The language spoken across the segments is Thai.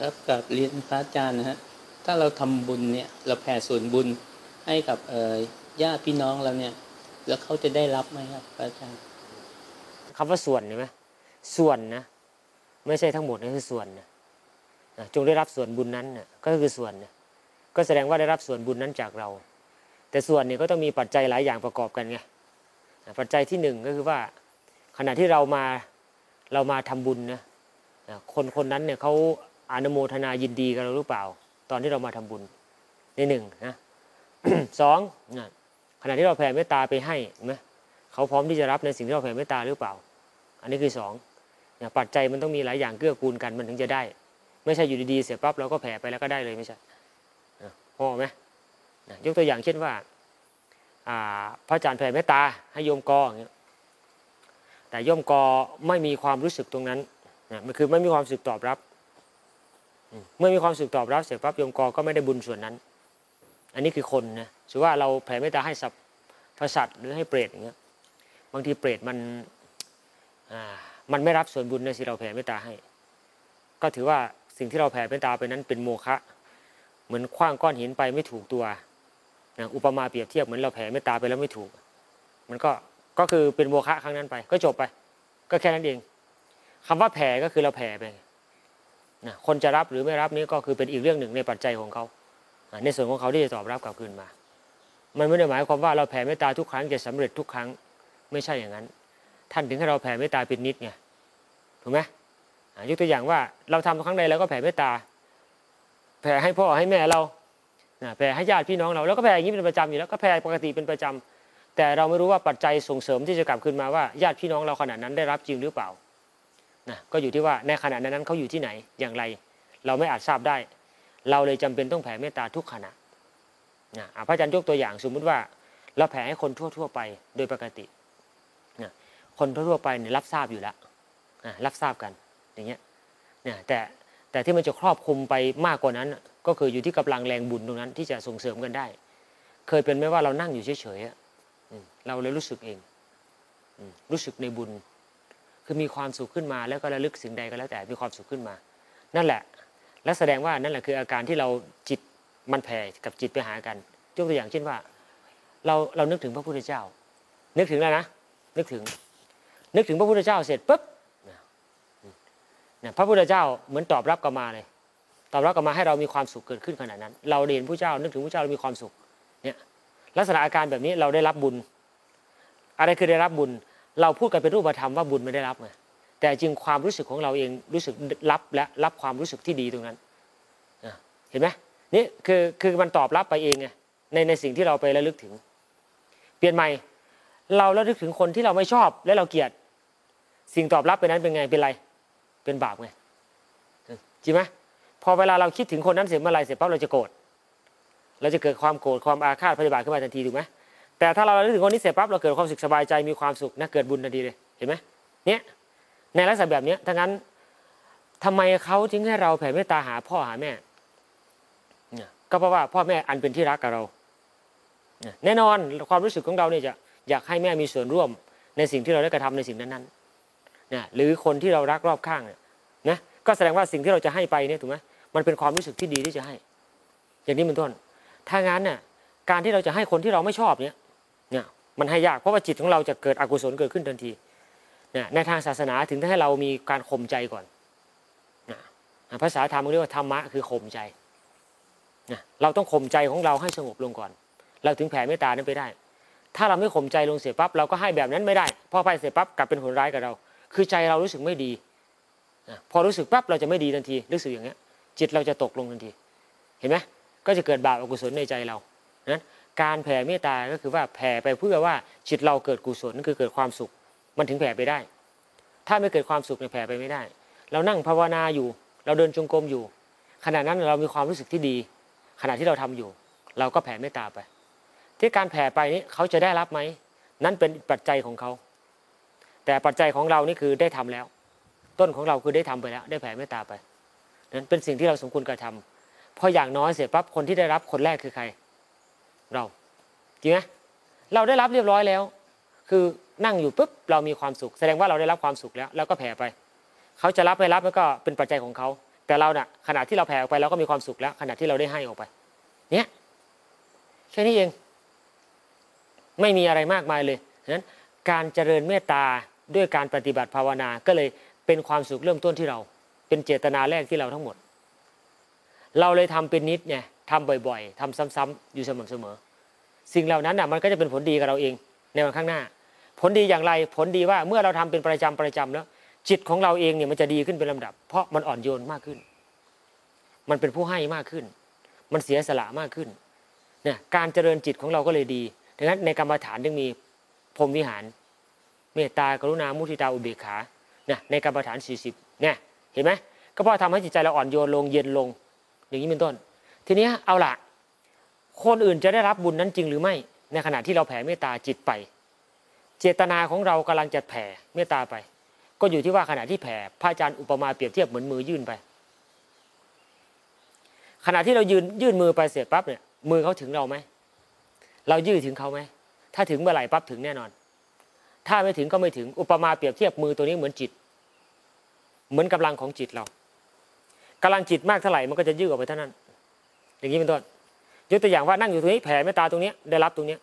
ครับกับเรียนพระอาจารย์นะฮะถ้าเราทำบุญเนี่ยเราแผ่ส่วนบุญให้กับเอ่อญาติพี่น้องเราเนี่ย แล้วเขาจะได้รับไหมครับพระอาจารย์คำว่าส่วนเห็นไหมส่วนนะ ไม่ใช่ทั้งหมดนะคือส่วนนะจงได้รับส่วนบุญนั้นนะก็คือส่วนนะก็แสดงว่าได้รับส่วนบุญนั้นจากเรา แต่ส่วนเนี่ยก็ต้องมีปัจจัยหลายอย่างประกอบกันไงปัจจัยที่หนึ่งก็คือว่า ขณะที่เรามาเรามาทำบุญนะคนคนนั้นเนี่ยเขา อนุโมทนายินดีกับเราหรือเปล่า ตอนที่เรามาทำบุญนี่หนึ่งนะสองนะขณะที่เราแผ่เมตตาไปให้ไหมเขาพร้อมที่จะรับในสิ่งที่เราแผ่เมตตาหรือเปล่า อันนี้คือสองปัจจัยมันต้องมีหลายอย่างเกื้อกูลกันมันถึงจะได้ ไม่ใช่อยู่ดีๆเสียปั๊บเราก็แผ่ไปแล้วก็ได้เลยไม่ใช่นะพอไหมนะยกตัวอย่างเช่นว่าพระอาจารย์แผ่เมตตาให้โยมกออย่างเงี้ยแต่โยมกอไม่มีความรู้สึกตรงนั้นนะมันคือไม่มีความรู้สึกตอบรับ เมื่อมีความสึกตอบรับเสร็จปั๊บโยมกอก็ไม่ได้บุญส่วนนั้น อันนี้คือคนนะถือว่าเราแผ่เมตตาให้สัพพสัตว์หรือให้เปรตอย่างเงี้ยบางทีเปรตมันมันไม่รับส่วนบุญในสิ่เราแผ่เมตตาให้ ก็ถือว่าสิ่งที่เราแผ่เมตตาไปนั้นเป็นโมฆะเหมือนคว้างก้อนหินไปไม่ถูกตัวนะอุปมาเปรียบเทียบเหมือนเราแผ่เมตตาไปแล้วไม่ถูก มันก็ก็คือเป็นโมฆะครั้งนั้นไป ก็จบไป ก็แค่นั้นเองคำว่าแผ่ก็คือเราแผ่ไป นะคนจะรับหรือไม่รับนี่ก็คือเป็นอีกเรื่องหนึ่งในปัจจัยของเขาในส่วนของเขาที่จะตอบรับกลับคืนมา มันไม่ได้หมายความว่าเราแผ่เมตตาทุกครั้งจะสำเร็จทุกครั้งไม่ใช่อย่างนั้น ท่านถึงให้เราแผ่เมตตาเป็นนิดไงถูกไหมยกตัวอย่างว่าเราทำครั้งใดเราก็แผ่เมตตา แผ่ให้พ่อให้แม่เราแผ่ให้ญาติพี่น้องเราแล้วก็แผ่อย่างนี้เป็นประจำอยู่แล้วก็แผ่ปกติเป็นประจำแต่เราไม่รู้ว่าปัจจัยส่งเสริมที่จะกลับคืนมาว่าญาติพี่น้องเราขนาดนั้นได้รับจริงหรือเปล่า นะก็อยู่ที่ว่าในขณะนั้นเขาอยู่ที่ไหนอย่างไร เราไม่อาจทราบได้ เราเลยจำเป็นต้องแผ่เมตตาทุกขณะนะพระอาจารย์ยกตัวอย่างสมมุติว่า เราแผ่ให้คนทั่ว ๆ ไปโดยปกติคนทั่วๆไปเนี่ยรับทราบอยู่แล้วอะรับทราบกันอย่างเงี้ยนี่ยแต่แต่ที่มันจะครอบคลุมไปมากกว่านั้น ก็คืออยู่ที่กำลังแรงบุญตรงนั้นที่จะส่งเสริมกันได้ เคยเป็นไหมว่าเรานั่งอยู่เฉยๆเราเลยรู้สึกเองรู้สึกในบุญ คือมีความสุขขึ้นมาแล้วก็ระลึกสิ่งใดก็แล้วแต่มีความสุขขึ้นมา นั่นแหละ และแสดงว่านั่นแหละคืออาการที่เราจิตมันแผ่กับจิตไปหากันยกตัวอย่างเช่นว่า เราเรานึกถึงพระพุทธเจ้า นึกถึงแล้วนะนึกถึง นึกถึงพระพุทธเจ้าเสร็จปุ๊บเนี่ยพระพุทธเจ้าเหมือนตอบรับกลับมาเลย ตอบรับกลับมาให้เรามีความสุขเกิดขึ้นขนาดนั้น เราเรียนผู้เจ้า นึกถึงผู้เจ้าเรามีความสุขเนี่ยลักษณะอาการแบบนี้เราได้รับบุญ อะไรคือได้รับบุญ เราพูดกันเป็นรูปธรรมว่าบุญไม่ได้รับไงแต่จริงความรู้สึกของเราเองรู้สึกรับและรับความรู้สึกที่ดีตรงนั้นเห็นไหมนี่คือคือมันตอบรับไปเองไงในในสิ่งที่เราไประลึกถึง เปลี่ยนใหม่ เราระลึกถึงคนที่เราไม่ชอบและเราเกลียด สิ่งตอบรับไปนั้นเป็นไงเป็นไร เป็นบาปไงจริงไหมพอเวลาเราคิดถึงคนนั้นเสร็จเมื่อไรเสร็จปั๊บเราจะโกรธเราจะเกิดความโกรธความอาฆาตพยาบาทขึ้นมาทันทีถูกไหม แต่ถ้าเราระลึกถึงคนนี้เสร็จปั๊บเราเกิดความสุขสบายใจมีความสุขนะเกิดบุญทันทีเลยเห็นไหมเนี่ยในลักษณะแบบนี้ถ้างั้นทำไมเขาจึงให้เราแผ่เมตตาหาพ่อหาแม่ก็เพราะว่าพ่อแม่อันเป็นที่รักกับเรา แน่นอนความรู้สึกของเราเนี่ยจะอยากให้แม่มีส่วนร่วมในสิ่งที่เราได้กระทำในสิ่งนั้นๆนะหรือคนที่เรารักรอบข้างนะก็แสดงว่าสิ่งที่เราจะให้ไปเนี่ยถูกไหมมันเป็นความรู้สึกที่ดีที่จะให้ อย่างนี้เป็นต้นถ้างั้นเนี่ยการที่เราจะให้คนที่เราไม่ชอบเนี่ย เนี่ยมันให้ยากเพราะว่าจิตของเราจะเกิดอกุศลเกิดขึ้นทันทีเนี่ยในทางศาสนาถึงให้เรามีการข่มใจก่อนนะภาษาธรรมเรียกว่าธรรมะคือข่มใจนะเราต้องข่มใจของเราให้สงบลงก่อน เราถึงแผ่เมตตานั้นไปได้ ถ้าเราไม่ข่มใจลงเสียปั๊บเราก็ให้แบบนั้นไม่ได้พอไปเสียปั๊บกลับเป็นผลร้ายกับเรา คือใจเรารู้สึกไม่ดีพอรู้สึกปั๊บเราจะไม่ดีทันทีรู้สึกอย่างเงี้ยจิตเราจะตกลงทันที เห็นไหมก็จะเกิดบาปอกุศลในใจเรานั้น การแผ่เมตตาก็คือว่าแผ่ไปเพื่อว่าจิตเราเกิดกุศลนั่นคือเกิดความสุข มันถึงแผ่ไปได้ ถ้าไม่เกิดความสุขเนี่ยแผ่ไปไม่ได้ เรานั่งภาวนาอยู่ เราเดินจงกรมอยู่ ขณะนั้นเรามีความรู้สึกที่ดี ขณะที่เราทำอยู่ เราก็แผ่เมตตาไป ที่การแผ่ไปนี้เขาจะได้รับไหมนั่นเป็นปัจจัยของเขา แต่ปัจจัยของเรานี่คือได้ทำแล้ว ต้นของเราคือได้ทำไปแล้ว ได้แผ่เมตตาไปนั้นเป็นสิ่งที่เราสมควรกระทำพออย่างน้อยเสร็จปั๊บคนที่ได้รับคนแรกคือใคร เราจริงไหมเราได้รับเรียบร้อยแล้ว คือนั่งอยู่ปุ๊บเรามีความสุข แสดงว่าเราได้รับความสุขแล้วแล้วก็แผ่ไป เขาจะรับไม่รับมันก็เป็นปัจจัยของเขา แต่เราเน่ะขณะที่เราแผ่ออกไปเราก็มีความสุขแล้ว ขณะที่เราได้ให้ออกไปเนี่ยแค่นี้เอง ไม่มีอะไรมากมายเลยฉะนั้นการเจริญเมตตาด้วยการปฏิบัติภาวนาก็เลยเป็นความสุขเริ่มต้นที่เรา เป็นเจตนาแรกที่เราทั้งหมด เราเลยทำเป็นนิดไง ทำบ่อยๆทำซ้ำๆอยู่สม่ำเสมอสิ่งเหล่านั้นน่ะมันก็จะเป็นผลดีกับเราเองในวันข้างหน้า ผลดีอย่างไรผลดีว่าเมื่อเราทำเป็นประจำประจำแล้วจิตของเราเองเนี่ยมันจะดีขึ้นเป็นลำดับ เพราะมันอ่อนโยนมากขึ้น มันเป็นผู้ให้มากขึ้น มันเสียสละมากขึ้นเนี่ยการเจริญจิตของเราก็เลยดีดังนั้นในกรรมฐานจึงมีพรหมวิหาร เมตตากรุณามุทิตาอุเบกขาเนี่ยในกรรมฐาน 40เนี่ยเห็นไหมก็เพราะทำให้จิตใจเราอ่อนโยนลงเย็นลง อย่างนี้เป็นต้น ทีนี้เอาละคนอื่นจะได้รับบุญนั้นจริงหรือไม่ ในขณะที่เราแผ่เมตตาจิตไป เจตนาของเรากำลังจะแผ่เมตตาไป ก็อยู่ที่ว่าขณะที่แผ่พระอาจารย์อุปมาเปรียบเทียบเหมือนมือยื่นไป ขณะที่เรายืนยื่นมือไปเสร็จปั๊บเนี่ยมือเขาถึงเราไหมเรายื่นถึงเขาไหมถ้าถึงเมื่อไหร่ปั๊บถึงแน่นอน ถ้าไม่ถึงก็ไม่ถึงอุปมาเปรียบเทียบมือตัวนี้เหมือนจิต เหมือนกำลังของจิตเรากำลังจิตมากเท่าไหร่มันก็จะยืดออกไปเท่านั้น อย่างนี้เป็นต้นยกตัวอย่างว่านั่งอยู่ตรงนี้แผ่เมตตาตรงนี้ได้รับตรงนี้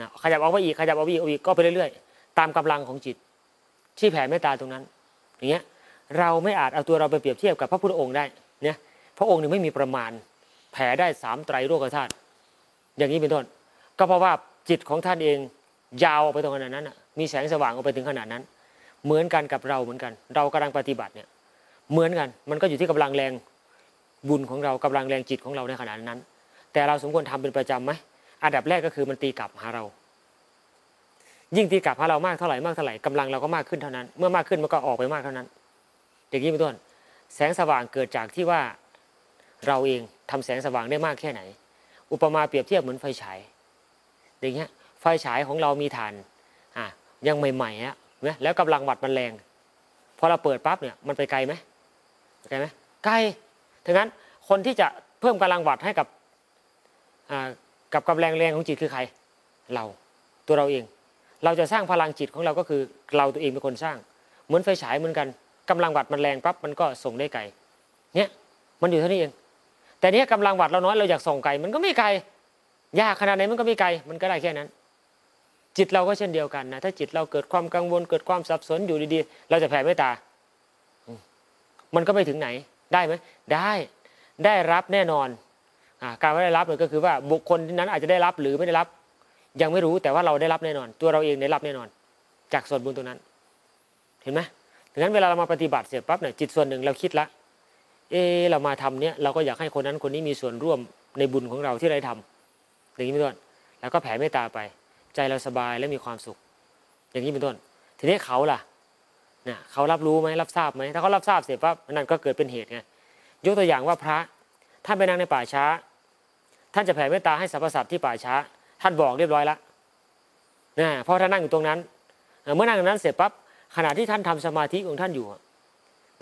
นะขยับออกไปอีกขยับออกไปอีกออกอีกก็ไปเรื่อยๆ ตามกำลังของจิต ที่แผ่เมตตาตรงนั้น อย่างเงี้ยเราไม่อาจเอาตัวเราไปเปรียบเทียบกับพระพุทธองค์ได้เนี่ยพระองค์นี่ไม่มีประมาณ แผ่ได้สามไตรโลกธาตุอย่างนี้เป็นต้น ก็เพราะว่าจิตของท่านเองยาวออกไปตรงขนาดนั้นมีแสงสว่างออกไปถึงขนาดนั้น เหมือนกันกับเราเหมือนกัน เรากำลังปฏิบัติเนี่ยเหมือนกันมันก็อยู่ที่กำลังแรง บุญของเรากำลังแรงจิตของเราในขณะนั้น แต่เราสมควรทำเป็นประจำไหมอันดับแรกก็คือมันตีกลับหาเรา ยิ่งตีกลับหาเรามากเท่าไหร่มากเท่าไหร่กำลังเราก็มากขึ้นเท่านั้น เมื่อมากขึ้นมันก็ออกไปมากเท่านั้นอย่างนี้เป็นต้น แสงสว่างเกิดจากที่ว่าเราเองทำแสงสว่างได้มากแค่ไหน อุปมาเปรียบเทียบเหมือนไฟฉายอย่างเงี้ยไฟฉายของเรามีฐานอะยังใหม่ๆฮะนะแล้วกำลังวัดมันแรงพอเราเปิดปั๊บเนี่ยมันไปไกลไหมไกลไหมไกล ดังนั้นคนที่จะเพิ่มกำลังวัดให้กับกับกำลังแรงของจิตคือใคร เราตัวเราเอง เราจะสร้างพลังจิตของเราก็คือเราตัวเองเป็นคนสร้าง เหมือนไฟฉายเหมือนกันกำลังวัดมันแรงปั๊บมันก็ส่งได้ไกลเนี่ยมันอยู่เท่านี้เอง แต่เนี้ยกำลังวัดเราน้อยเราอยากส่งไกลมันก็ไม่ไกลยากขนาดไหนมันก็ไม่ไกลมันก็ได้แค่นั้น จิตเราก็เช่นเดียวกันนะถ้าจิตเราเกิดความกังวลเกิดความสับสนอยู่ดีๆ เราจะแผ่เมตตา มันก็ไม่ถึงไหน ได้ไหมได้ได้รับแน่นอนอการว่าได้รับก็คือว่าบุคคลนั้นอาจจะได้รับหรือไม่ได้รับ ยังไม่รู้แต่ว่าเราได้รับแน่นอน ตัวเราเองได้รับแน่นอน จากส่วนบุญตรงนั้น เห็นไหมดังนั้นเวลาเรามาปฏิบัติเสร็จปั๊บเนี่ยจิตส่วนหนึ่งเราคิดละ เออเรามาทำเนี่ยเราก็อยากให้คนนั้นคนนี้มีส่วนร่วมในบุญของเราที่เราได้ทำอย่างนี้เป็นต้นแล้วก็แผ่เมตตาไป ใจเราสบายและมีความสุข อย่างนี้เป็นต้น ทีนี้เขาล่ะ เนี่ยเขารับรู้ไหมรับทราบไหมถ้าเขารับทราบเสร็จปั๊บนั่นก็เกิดเป็นเหตุไงยกตัวอย่างว่าพระท่านไปนั่งในป่าช้า ท่านจะแผ่เมตตาให้สรรพสัตว์ที่ป่าช้า ท่านบอกเรียบร้อยแล้วนะเพราะท่านนั่งอยู่ตรงนั้น เมื่อนั่งตรงนั้นเสร็จปั๊บขณะที่ท่านทำสมาธิของท่านอยู่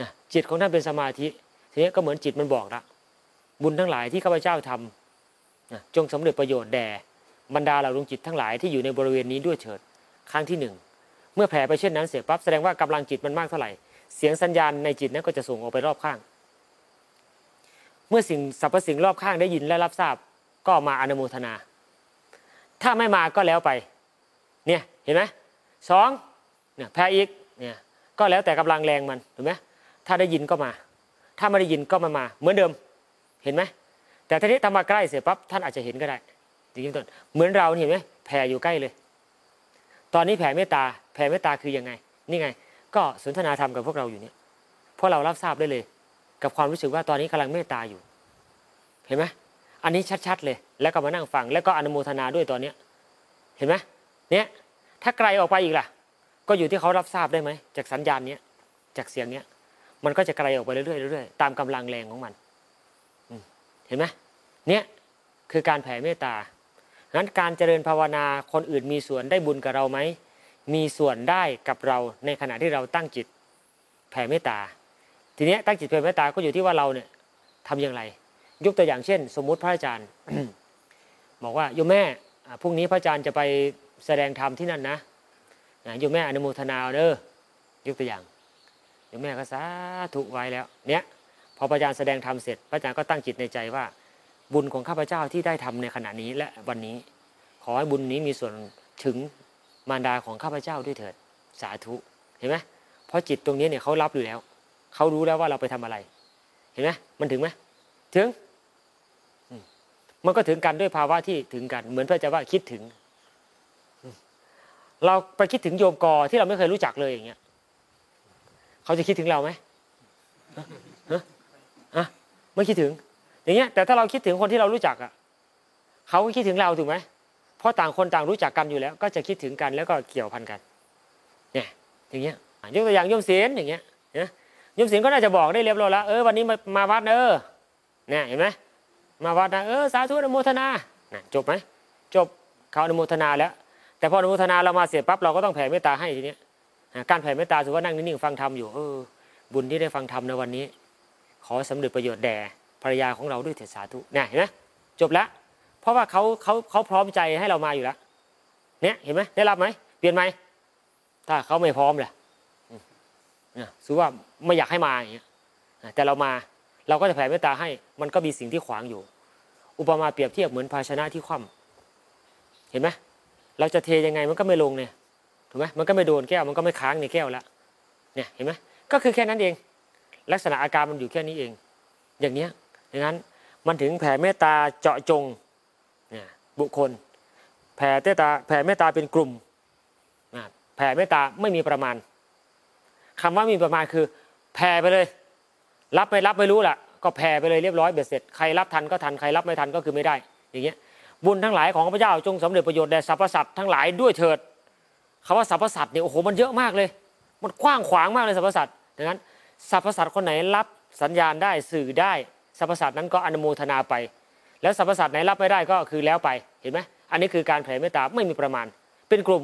นะจิตของท่านเป็นสมาธิทีนี้ก็เหมือนจิตมันบอกละบุญทั้งหลายที่ข้าพเจ้าทำนะจงสำเร็จประโยชน์แด่บรรดาเหล่าดวงจิตทั้งหลายที่อยู่ในบริเวณนี้ด้วยเถิดครั้งที่หนึ่ง เมื่อแผ่ไปเช่นนั้นเสร็จปั๊บแสดงว่ากำลังจิตมันมากเท่าไหร่เสียงสัญญาณในจิตนั้นก็จะส่งออกไปรอบข้าง เมื่อสิ่งสรรพสิ่งรอบข้างได้ยินและรับทราบก็มาอนุโมทนา ถ้าไม่มาก็แล้วไป เนี่ยเห็นไหมสองเนี่ยแพ้อีกเนี่ยก็แล้วแต่กำลังแรงมันถูกไหมถ้าได้ยินก็มา ถ้าไม่ได้ยินก็มามา เหมือนเดิมเห็นไหมแต่ทีนี้ทำมาใกล้เสร็จปั๊บท่านอาจจะเห็นก็ได้จริงๆต้นเหมือนเราเห็นไหมแผ่อยู่ใกล้เลย ตอนนี้แผ่เมตตาแผ่เมตตาคือยังไง นี่ไง ก็สนทนาธรรมกับพวกเราอยู่เนี่ยพราะเรารับทราบได้เลย กับความรู้สึกว่าตอนนี้กำลังเมตตาอยู่ เห็นไหมอันนี้ชัดๆเลย แล้วก็มานั่งฟัง แล้วก็อนุโมทนาด้วยตอนเนี้ยเห็นไหมเนี่ยถ้าไกลออกไปอีกล่ะ ก็อยู่ที่เขารับทราบได้ไหมจากสัญญาณเนี้ยจากเสียงเนี้ยมันก็จะไกลออกไปเรื่อยๆเรื่อยๆตามกำลังแรงของมันเห็นไหมเนี่ยคือการแผ่เมตตา งั้นการเจริญภาวนาคนอื่นมีส่วนได้บุญกับเราไหม มีส่วนได้กับเราในขณะที่เราตั้งจิตแผ่เมตตา ทีนี้ตั้งจิตแผ่เมตตาก็อยู่ที่ว่าเราเนี่ยทำอย่างไร ยกตัวอย่างเช่น สมมุติพระอาจารย์ บอกว่าโยมแม่พรุ่งนี้พระอาจารย์จะไปแสดงธรรมที่นั่นนะโยมแม่อนุโมทนาเด้อยกตัวอย่างโยมแม่ก็สาธุไว้แล้ว เนี่ยพอพระอาจารย์แสดงธรรมเสร็จ พระอาจารย์ก็ตั้งจิตในใจว่า บุญของข้าพเจ้าที่ได้ทำในขณะนี้และวันนี้ ขอให้บุญนี้มีส่วนถึงมารดาของข้าพเจ้าด้วยเถิดสาธุเห็นไหมเพราะจิตตรงนี้เนี่ยเขารับอยู่แล้วเขารู้แล้วว่าเราไปทำอะไร เห็นไหมมันถึงไหมถึงมันก็ถึงกันด้วยภาวะที่ถึงกัน เหมือนพระอาจาว่าคิดถึง เราไปคิดถึงโยมกอที่เราไม่เคยรู้จักเลยอย่างเงี้ยเขาจะคิดถึงเราไหมฮะฮะไม่คิดถึง อย่างเงี้ยแต่ถ้าเราคิดถึงคนที่เรารู้จักอะเขาก็คิดถึงเราถูกไหมเพราะต่างคนต่างรู้จักกันอยู่แล้ว ก็จะคิดถึงกันแล้วก็เกี่ยวพันกันเนี่ยอย่างเงี้ยยกตัวอย่างโยมเสียนอย่างเงี้ยนะโยมเสียนก็น่าจะบอกได้เรียบร้อยแล้วเออวันนี้มามาวัดนะเออเนี่ยเห็นไหมมาวัดนะเออสาธุอนุโมทนาจบไหมจบเขาอนุโมทนาแล้ว แต่พออนุโมทนาเรามาเสร็จปั๊บเราก็ต้องแผ่เมตตาให้ทีเนี้ยการแผ่เมตตาถือว่านั่งนิ่งๆฟังธรรมอยู่เออบุญที่ได้ฟังธรรมในวันนี้ ขอสำเร็จประโยชน์แด่ ภรรยาของเราด้วยเถิดสาธุเนี่ยเห็นไหมจบแล้วเพราะว่าเขาเขาเขาพร้อมใจให้เรามาอยู่แล้วเนี่ยเห็นไหมได้รับไหมเปลี่ยนไหมถ้าเขาไม่พร้อมแหละนี่ยถือว่าไม่อยากให้มาอย่างเงี้ยแต่เรามาเราก็จะแผ่เมตตาให้ มันก็มีสิ่งที่ขวางอยู่ อุปมาเปรียบเทียบเหมือนภาชนะที่คว่ำเห็นไหมเราจะเทยังไงมันก็ไม่ลงเนี่ยถูกไหมมันก็ไม่โดนแก้วมันก็ไม่ค้างในแก้วล้วเนี่ยเห็นไหมก็คือแค่นั้นเอง ลักษณะอาการมันอยู่แค่นี้เอง อย่างเนี้ย ดังนั้นมันถึงแผ่เมตตาเจาะจงเนี่ยบุคคล แผ่เมตตาแผ่เมตตาเป็นกลุ่มแผ่เมตตาไม่มีประมาณคำว่ามีประมาณคือ แผ่ไปเลย รับไม่รับไม่รู้ล่ะ ก็แผ่ไปเลยเรียบร้อยเบ็ดเสร็จใครรับทันก็ทันใครรับไม่ทันก็คือไม่ได้ อย่างเงี้ยบุญทั้งหลายของพระเจ้าจงสำเร็จประโยชน์แด่สรรพสัตว์ทั้งหลายด้วยเถิดคำว่าสรรพสัตว์เนี่ยโอ้โหมันเยอะมากเลย มันกว้างขวางมากเลยสรรพสัตว์ดังนั้นสรรพสัตว์คนไหนรับสัญญาณได้สื่อได้ สรรพสัตว์นั้นก็อนุโมทนาไป แล้วสรรพสัตว์ไหนรับไม่ได้ก็คือแล้วไปเห็นไหมอันนี้คือการแผ่เมตตาไม่มีประมาณ เป็นกลุ่ม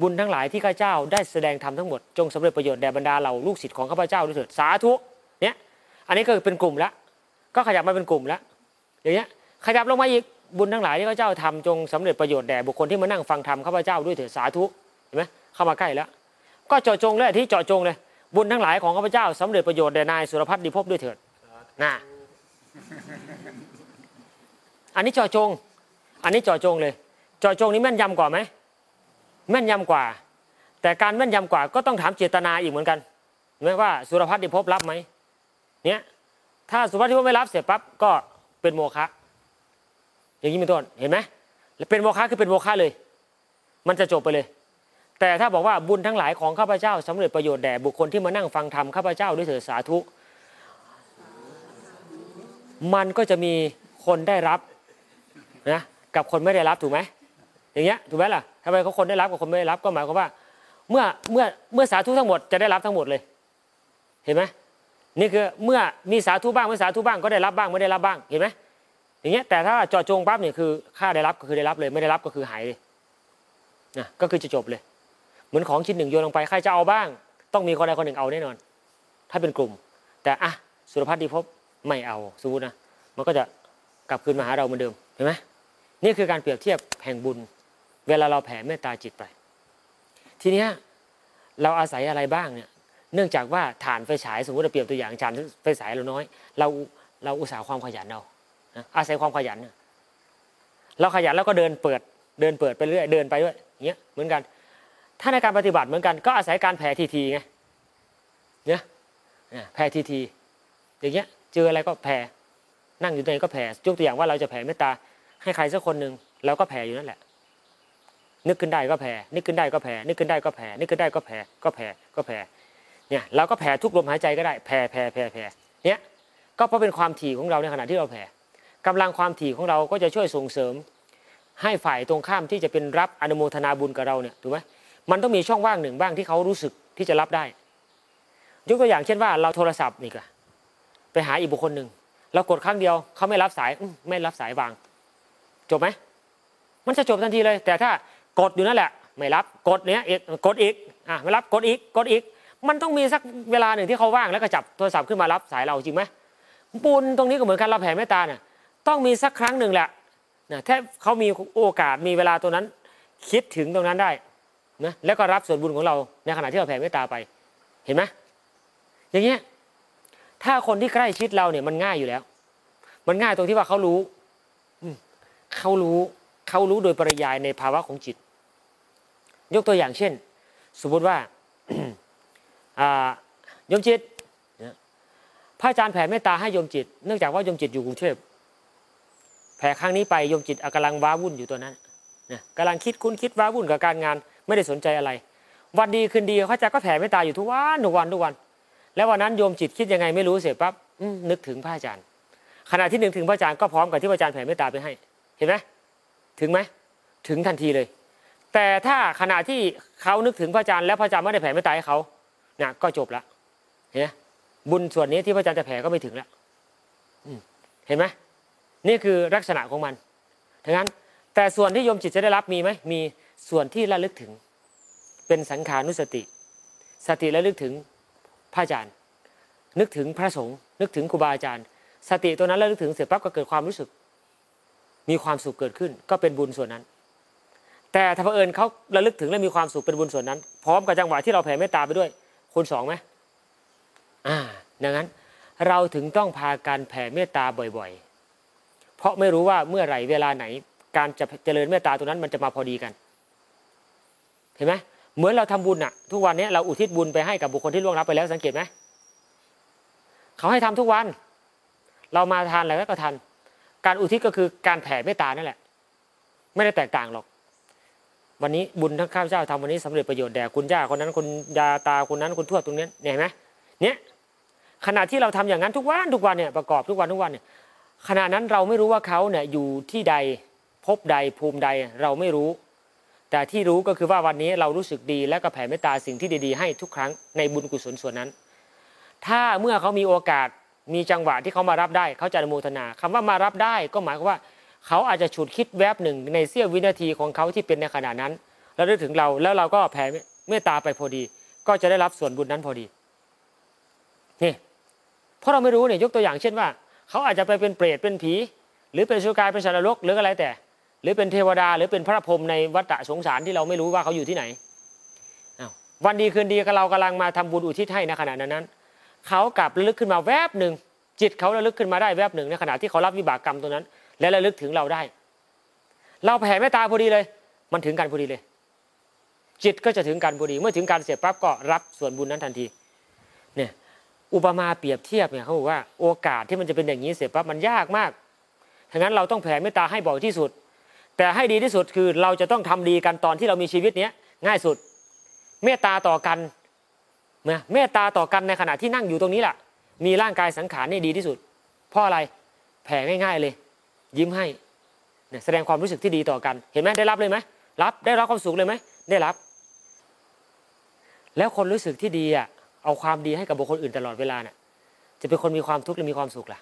บุญทั้งหลายที่ข้าเจ้าได้แสดงธรรมทั้งหมดจงสำเร็จประโยชน์แด่บรรดาเราลูกศิษย์ของข้าพเจ้าด้วยเถิดสาธุเนี่ยอันนี้ก็เป็นกลุ่มละก็ขยับมาเป็นกลุ่มละอย่างเงี้ยขยับลงมาอีกบุญทั้งหลายที่ข้าเจ้าทำจงสำเร็จประโยชน์แด่บุคคลที่มานั่งฟังธรรมข้าพเจ้าด้วยเถิดสาธุเห็นไหมเข้ามาใกล้แล้วก็เจาะจงเลยที่เจาะจงเลยบุญทั้งหลายของข้าพเจ้าสำเร็จประโยชน์แด่นายสุรพัฒน์ดีภพด้วยเถิด นะอันนี้จาะจง อันนี้จาะจงเลยจาะจงนี้แม่นยำกว่าไหมแม่นยำกว่า แต่การแม่นยำกว่าก็ต้องถามเจตนาอีกเหมือนกันเห็นไหมว่าสุรพัฒน์ดีภพรับไหมเนี่ยถ้าสุรพัฒน์ดีภพไม่รับเสร็จปั๊บก็เป็นโมฆะอย่างนี้เป็นต้นเห็นไหมแล้วเป็นโมฆะคือเป็นโมฆะเลย มันจะจบไปเลย แต่ถ้าบอกว่าบุญทั้งหลายของข้าพเจ้าสำเร็จประโยชน์แด่บุคคลที่มานั่งฟังธรรมข้าพเจ้าด้วยเถิดสาธุ มันก็จะมีคนได้รับนะกับคนไม่ได้รับถูกไหมอย่างเงี้ยถูกไหมล่ะทำไมเขาคนได้รับกับคนไม่ได้รับก็หมายความว่า เมื่อเมื่อเมื่อสาธุทั้งหมดจะได้รับทั้งหมดเลย เห็นไหมนี่คือเมื่อมีสาธุบ้างไม่สาธุบ้างก็ได้รับบ้างไม่ได้รับบ้างเห็นไหมอย่างเงี้ยแต่ถ้าเจาะจงปั๊บเนี่ยคือค่าได้รับก็คือได้รับเลยไม่ได้รับก็คือหายเลยนะก็คือจะจบเลย เหมือนของชิ้นหนึ่งโยนลงไปใครจะเอาบ้าง ต้องมีคนใดคนหนึ่งเอาแน่นอน ถ้าเป็นกลุ่ม แต่อะสุรพัฒน์ดีภพ ไม่เอาสมมตินะมันก็จะกลับคืนมาหาเราเหมือนเดิมเห็นไหมนี่คือการเปรียบเทียบแห่งบุญ เวลาเราแผ่เมตตาจิตไป ทีเนี้ยเราอาศัยอะไรบ้างเนี่ยเนื่องจากว่าฐานไฟฉายสมมติเราเปรียบตัวอย่างฐานไฟฉายเราน้อย เราเราอุตสาห์ความขยันเราอาศัยความขยันเราขยันแล้วก็เดินเปิดเดินเปิดไปเรื่อยเดินไปด้วยอย่างเงี้ยเหมือนกัน ถ้าในการปฏิบัติเหมือนกัน ก็อาศัยการแผ่ทีทีไงเนี่ยเนี่ยแผ่ทีทีอย่างเงี้ย เจออะไรก็แผ่ นั่งอยู่ตรงไหนก็แผ่ยกตัวอย่างว่าเราจะแผ่เมตตาให้ใครสักคนหนึ่งเราก็แผ่อยู่นั่นแหละ นึกขึ้นได้ก็แผ่ นึกขึ้นได้ก็แผ่ นึกขึ้นได้ก็แผ่ นึกขึ้นได้ก็แผ่ ก็แผ่ ก็แผ่ เนี่ยเราก็แผ่ทุกลมหายใจก็ได้ แผ่ แผ่ แผ่ แผ่ เนี่ยก็เพราะเป็นความถี่ของเราในขณะที่เราแผ่กำลังความถี่ของเราก็จะช่วยส่งเสริม ให้ฝ่ายตรงข้ามที่จะเป็นรับอนุโมทนาบุญกับเราเนี่ยถูกไหมมันต้องมีช่องว่างหนึ่งบ้างที่เขารู้สึกที่จะรับได้ ยกตัวอย่างเช่นว่าเราโทรศัพท์นี่ก็ ไปหาอีกบุคคลหนึ่งเรากดครั้งเดียวเขาไม่รับสายไม่รับสายวาง จบไหมมันจะจบทันทีเลย แต่ถ้ากดอยู่นั่นแหละ ไม่รับกดเนี้ยอีกกดอีกอะไม่รับกดอีกกดอีก มันต้องมีสักเวลาหนึ่งที่เขาว่างแล้วก็จับโทรศัพท์ขึ้นมารับสายเราจริงไหมบุญตรงนี้ก็เหมือนกันเราแผ่เมตตาเนี่ยต้องมีสักครั้งหนึ่งแหละนะถ้าเขามีโอกาสมีเวลาตรงนั้น คิดถึงตรงนั้นได้นะแล้วก็รับส่วนบุญของเราในขณะที่เราแผ่เมตตาไปเห็นไหมอย่างเงี้ย ถ้าคนที่ใกล้ชิดเราเนี่ยมันง่ายอยู่แล้ว มันง่ายตรงที่ว่าเขารู้เขารู้เขารู้โดยปริยายในภาวะของจิต ยกตัวอย่างเช่น สมมติว่าโยมจิตเนี่ยพระอาจารย์แผ่เมตตาให้โยมจิต เนื่องจากว่าโยมจิตอยู่กรุงเทพแผ่ครั้งนี้ไปโยมจิตกำลังว้าวุ่นอยู่ตัวนั้นนะกำลังคิดคุ้นคิดว้าวุ่นกับการงาน ไม่ได้สนใจอะไร วันดีคืนดีพระอาจารย์ก็แผ่เมตตาอยู่ทุกวันทุกวันทุกวัน แล้ววันนั้นโยมจิตคิดยังไงไม่รู้เสร็จปั๊บนึกถึงพระอาจารย์ ขณะที่นึกถึงพระอาจารย์ก็พร้อมกับที่พระอาจารย์แผ่เมตตาไปให้ เห็นไหมถึงไหมถึงทันทีเลย แต่ถ้าขณะที่เขานึกถึงพระอาจารย์แล้วพระอาจารย์ไม่ได้แผ่เมตตาให้เขาเนี่ยก็จบละเห็นไหมบุญส่วนนี้ที่พระอาจารย์จะแผ่ก็ไม่ถึงแล้วเห็นไหมนี่คือลักษณะของมันดังนั้น แต่ส่วนที่โยมจิตจะได้รับมีไหมมีส่วนที่ระลึกถึง เป็นสังขานุสติ สติระลึกถึง พระอาจารย์ นึกถึงพระสงฆ์นึกถึงครูบาอาจารย์ สติตัวนั้นระลึกถึงเสร็จปั๊บก็เกิดความรู้สึก มีความสุขเกิดขึ้น ก็เป็นบุญส่วนนั้น แต่ถ้าเผอิญเขาระลึกถึงและมีความสุขเป็นบุญส่วนนั้น พร้อมกับจังหวะที่เราแผ่เมตตาไปด้วยคูณสองไหมอ่าดังนั้นเราถึงต้องพาการแผ่เมตตาบ่อยๆ เพราะไม่รู้ว่าเมื่อไหร่เวลาไหน การจะเจริญเมตตาตัวนั้นมันจะมาพอดีกัน เห็นไหม เหมือนเราทำบุญอะทุกวันนี้เราอุทิศบุญไปให้กับบุคคลที่ล่วงลับไปแล้วสังเกตไหมเขาให้ทำทุกวัน เรามาทานอะไรก็ทานการอุทิศก็คือการแผ่เมตตานั่นแหละ ไม่ได้แตกต่างหรอก วันนี้บุญทั้งข้าพเจ้าทำวันนี้สำเร็จประโยชน์แด่คุณย่าคนนั้นคุณยาตาคนนั้นคุณทวดตรงนี้เห็นไหมเนี่ยขณะที่เราทำอย่างนั้นทุกวันทุกวันเนี่ยประกอบทุกวันทุกวันเนี่ยขณะนั้นเราไม่รู้ว่าเขาเนี่ยอยู่ที่ใดพบใดภูมิใดเราไม่รู้ แต่ที่รู้ก็คือว่าวันนี้เรารู้สึกดีและก็แผ่เมตตาสิ่งที่ดีๆ ให้ทุกครั้งในบุญกุศลส่วนนั้น ถ้าเมื่อเขามีโอกาสมีจังหวะที่เขามารับได้เขาจะอนุโมทนาคำว่ามารับได้ก็หมายความว่า เขาอาจจะฉุดคิดแวบหนึ่งในเสี้ยววินาทีของเขาที่เป็นในขณะนั้น แล้วนึกถึงเราแล้วเราก็แผ่เมตตาไปพอดี ก็จะได้รับส่วนบุญนั้นพอดีนี่เพราะเราไม่รู้เนี่ยยกตัวอย่างเช่นว่า เขาอาจจะไปเป็นเปรตเป็นผี หรือเป็นสุกายเป็นสัตว์นรกหรืออะไรแต่ หรือเป็นเทวดาหรือเป็นพระพรหมในวัฏสงสารที่เราไม่รู้ว่าเขาอยู่ที่ไหนวันดีคืนดีกับเรากำลังมาทำบุญอุทิศให้ในขณะนั้นเขากลับระลึกขึ้นมาแวบหนึ่งจิตเขาระลึกขึ้นมาได้แวบหนึ่งในขณะที่เขารับวิบากกรรมตัวนั้น และระลึกถึงเราได้ เราแผ่เมตตาพอดีเลย มันถึงกันพอดีเลย จิตก็จะถึงกันพอดีเมื่อถึงการเสร็จปั๊บก็รับส่วนบุญนั้นทันที เนี่ยอุปมาเปรียบเทียบเนี่ยเขาบอกว่าโอกาสที่มันจะเป็นอย่างนี้เสร็จปั๊บมันยากมากฉะนั้นเราต้องแผ่เมตตาให้บ่อยที่สุด แต่ให้ดีที่สุดคือเราจะต้องทำดีกันตอนที่เรามีชีวิตเนี้ยง่ายสุด เมตตาต่อกันนะเมตตาต่อกันในขณะที่นั่งอยู่ตรงนี้แหละมีร่างกายสังขารนี่ดีที่สุด เพราะอะไรแผ่ง่าย ๆเลย ยิ้มให้แสดงความรู้สึกที่ดีต่อกัน เห็นไหมได้รับเลยไหมรับได้รับความสุขเลยไหมได้รับ แล้วคนรู้สึกที่ดีอะเอาความดีให้กับบุคคลอื่นตลอดเวลาเนี่ยจะเป็นคนมีความทุกข์หรือมีความสุขล่ะ